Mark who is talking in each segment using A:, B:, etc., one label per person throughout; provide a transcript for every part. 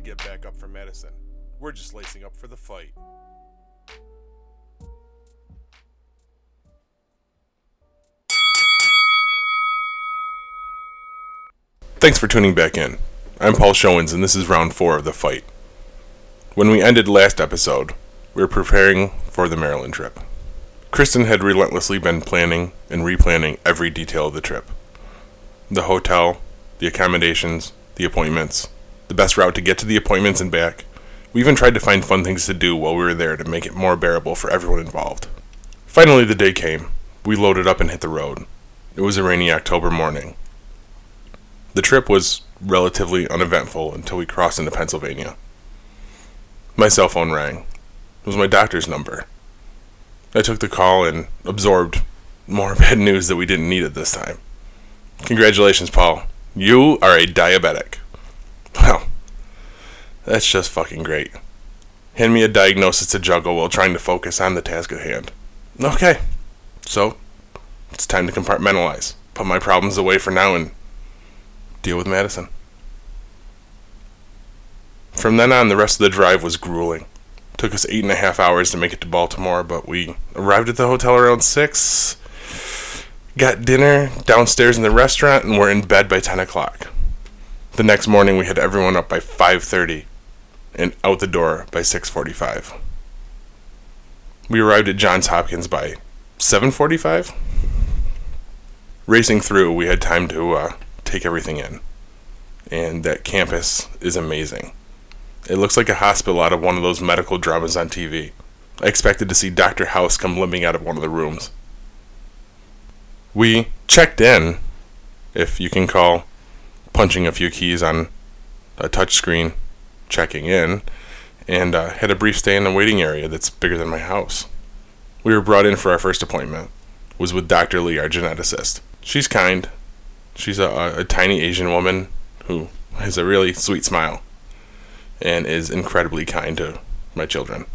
A: to get back up for medicine. We're just lacing up for the fight. Thanks for tuning back in. I'm Paul Showens, and this is round four of the fight. When we ended last episode, we were preparing for the Maryland trip. Kristen had relentlessly been planning and replanning every detail of the trip the hotel, the accommodations, the appointments, the best route to get to the appointments and back. We even tried to find fun things to do while we were there to make it more bearable for everyone involved. Finally, the day came. We loaded up and hit the road. It was a rainy October morning. The trip was relatively uneventful until we crossed into Pennsylvania. My cell phone rang. It was my doctor's number. I took the call and absorbed more bad news that we didn't need at this time. Congratulations, Paul. You are a diabetic. Well, that's just fucking great. Hand me a diagnosis to juggle while trying to focus on the task at hand. Okay, so it's time to compartmentalize. Put my problems away for now and deal with Madison. From then on, the rest of the drive was grueling. Took us eight and a half hours to make it to Baltimore, but we arrived at the hotel around six, got dinner downstairs in the restaurant, and were in bed by 10 o'clock. The next morning, we had everyone up by 5.30 and out the door by 6.45. We arrived at Johns Hopkins by 7.45. Racing through, we had time to uh, take everything in. And that campus is amazing. It looks like a hospital out of one of those medical dramas on TV. I expected to see Dr. House come limping out of one of the rooms. We checked in, if you can call punching a few keys on a touchscreen checking in, and uh, had a brief stay in the waiting area that's bigger than my house. We were brought in for our first appointment. Was with Dr. Lee, our geneticist. She's kind. She's a, a, a tiny Asian woman who has a really sweet smile and is incredibly kind to my children.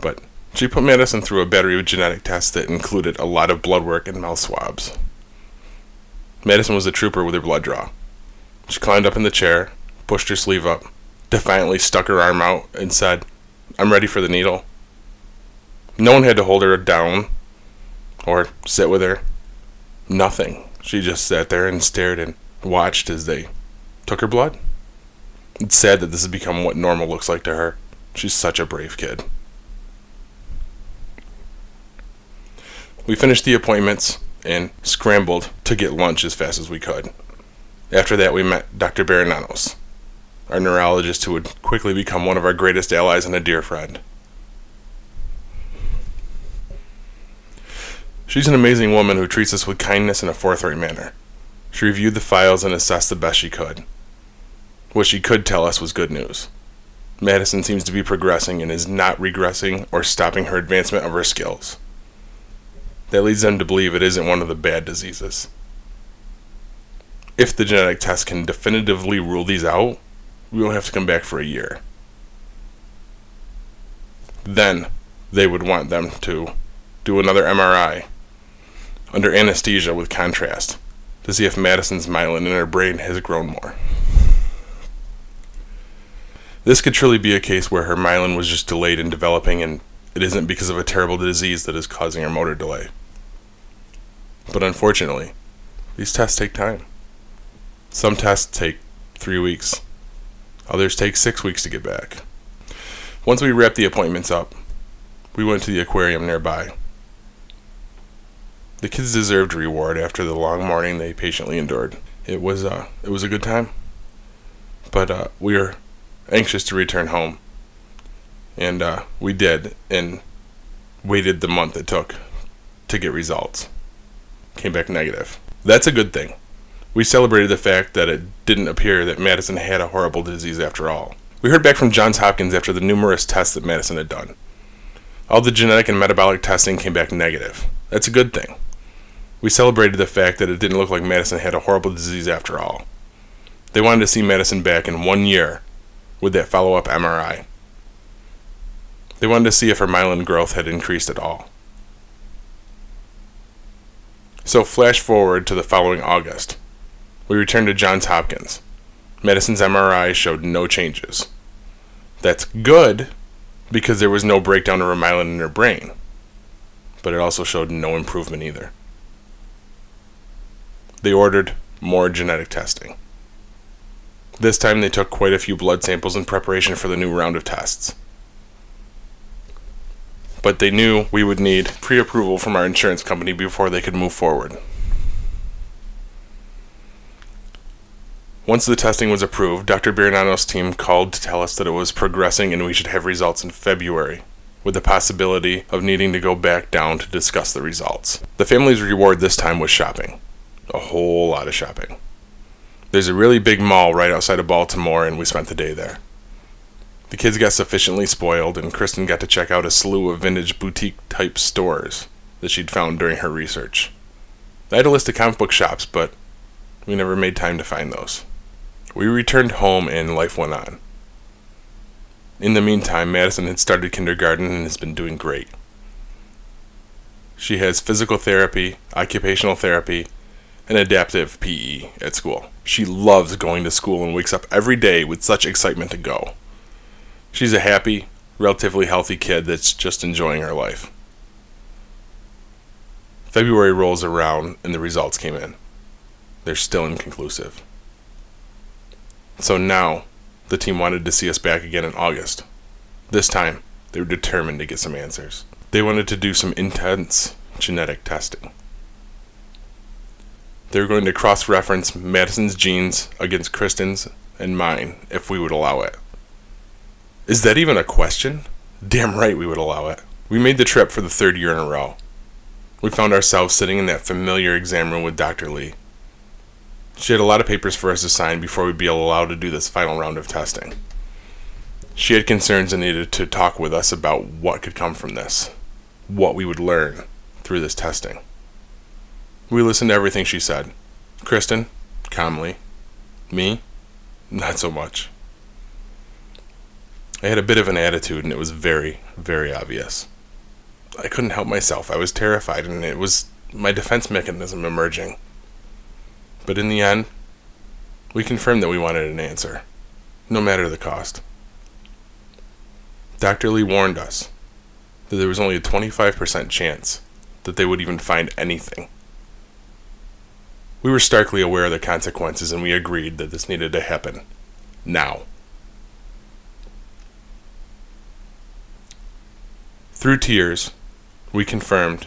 A: But she put Madison through a battery of genetic tests that included a lot of blood work and mouth swabs. Madison was a trooper with her blood draw. She climbed up in the chair, pushed her sleeve up, defiantly stuck her arm out, and said, I'm ready for the needle. No one had to hold her down or sit with her. Nothing. She just sat there and stared and watched as they took her blood. It's sad that this has become what normal looks like to her. She's such a brave kid. We finished the appointments and scrambled to get lunch as fast as we could. After that, we met Dr. Barananos, our neurologist who would quickly become one of our greatest allies and a dear friend. She's an amazing woman who treats us with kindness in a forthright manner. She reviewed the files and assessed the best she could. What she could tell us was good news. Madison seems to be progressing and is not regressing or stopping her advancement of her skills. That leads them to believe it isn't one of the bad diseases. If the genetic test can definitively rule these out, we won't have to come back for a year. Then they would want them to do another MRI under anesthesia with contrast to see if Madison's myelin in her brain has grown more. This could truly be a case where her myelin was just delayed in developing and it isn't because of a terrible disease that is causing her motor delay. But unfortunately, these tests take time. Some tests take three weeks, others take six weeks to get back. Once we wrapped the appointments up, we went to the aquarium nearby. The kids deserved a reward after the long morning they patiently endured. It was uh, it was a good time, but uh, we were anxious to return home, and uh, we did, and waited the month it took to get results. Came back negative. That's a good thing. We celebrated the fact that it didn't appear that Madison had a horrible disease after all. We heard back from Johns Hopkins after the numerous tests that Madison had done. All the genetic and metabolic testing came back negative. That's a good thing. We celebrated the fact that it didn't look like Madison had a horrible disease after all. They wanted to see Madison back in one year with that follow up MRI. They wanted to see if her myelin growth had increased at all. So, flash forward to the following August. We returned to Johns Hopkins. Madison's MRI showed no changes. That's good because there was no breakdown of myelin in her brain, but it also showed no improvement either. They ordered more genetic testing. This time they took quite a few blood samples in preparation for the new round of tests. But they knew we would need pre approval from our insurance company before they could move forward. Once the testing was approved, Dr. Baranano's team called to tell us that it was progressing and we should have results in February, with the possibility of needing to go back down to discuss the results. The family's reward this time was shopping. A whole lot of shopping. There's a really big mall right outside of Baltimore, and we spent the day there. The kids got sufficiently spoiled, and Kristen got to check out a slew of vintage boutique type stores that she'd found during her research. I had a list of comic book shops, but we never made time to find those. We returned home, and life went on. In the meantime, Madison had started kindergarten and has been doing great. She has physical therapy, occupational therapy, and adaptive PE at school. She loves going to school and wakes up every day with such excitement to go. She's a happy, relatively healthy kid that's just enjoying her life. February rolls around and the results came in. They're still inconclusive. So now, the team wanted to see us back again in August. This time, they were determined to get some answers. They wanted to do some intense genetic testing. They were going to cross reference Madison's genes against Kristen's and mine if we would allow it. Is that even a question? Damn right we would allow it. We made the trip for the third year in a row. We found ourselves sitting in that familiar exam room with Dr. Lee. She had a lot of papers for us to sign before we'd be allowed to do this final round of testing. She had concerns and needed to talk with us about what could come from this, what we would learn through this testing. We listened to everything she said. Kristen, calmly. Me, not so much. I had a bit of an attitude, and it was very, very obvious. I couldn't help myself. I was terrified, and it was my defense mechanism emerging. But in the end, we confirmed that we wanted an answer, no matter the cost. Dr. Lee warned us that there was only a 25% chance that they would even find anything. We were starkly aware of the consequences and we agreed that this needed to happen. Now. Through tears, we confirmed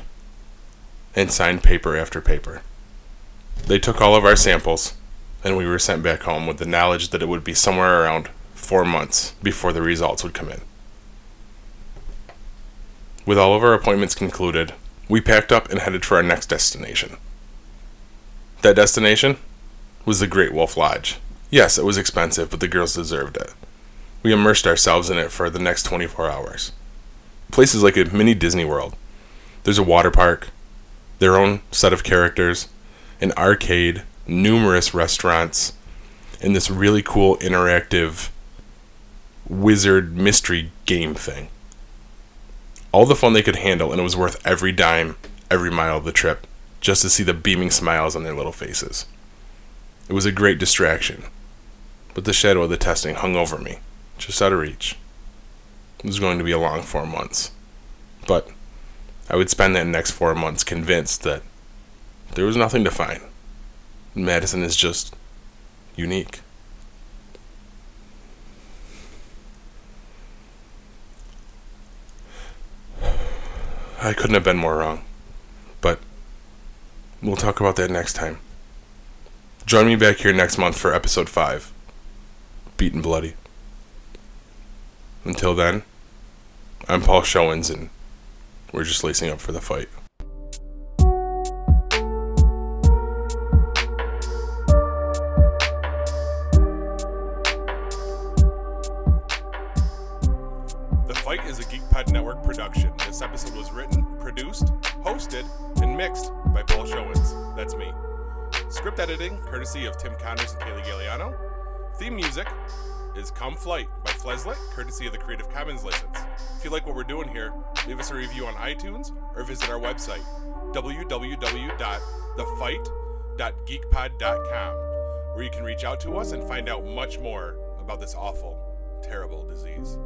A: and signed paper after paper. They took all of our samples, and we were sent back home with the knowledge that it would be somewhere around four months before the results would come in. With all of our appointments concluded, we packed up and headed for our next destination. That destination was the Great Wolf Lodge. Yes, it was expensive, but the girls deserved it. We immersed ourselves in it for the next 24 hours. Places like a mini Disney World. There's a water park, their own set of characters, an arcade, numerous restaurants, and this really cool interactive wizard mystery game thing. All the fun they could handle, and it was worth every dime, every mile of the trip just to see the beaming smiles on their little faces. It was a great distraction, but the shadow of the testing hung over me, just out of reach. Was going to be a long four months, but I would spend that next four months convinced that there was nothing to find. Madison is just unique. I couldn't have been more wrong. But We'll talk about that next time. Join me back here next month for episode 5 Beaten Bloody. Until then, I'm Paul Showens, and we're just lacing up for the fight. The Fight is a GeekPod Network production. This episode was written, produced, hosted, and mixed by Paul Showens. That's me. Script editing, courtesy of Tim Connors and Kaylee Galeano. Theme music is Come Flight by Fleslet, courtesy of the Creative Commons license. If you like what we're doing here, leave us a review on iTunes or visit our website, www.thefight.geekpod.com. where you can reach out to us and find out much more about this awful, terrible disease.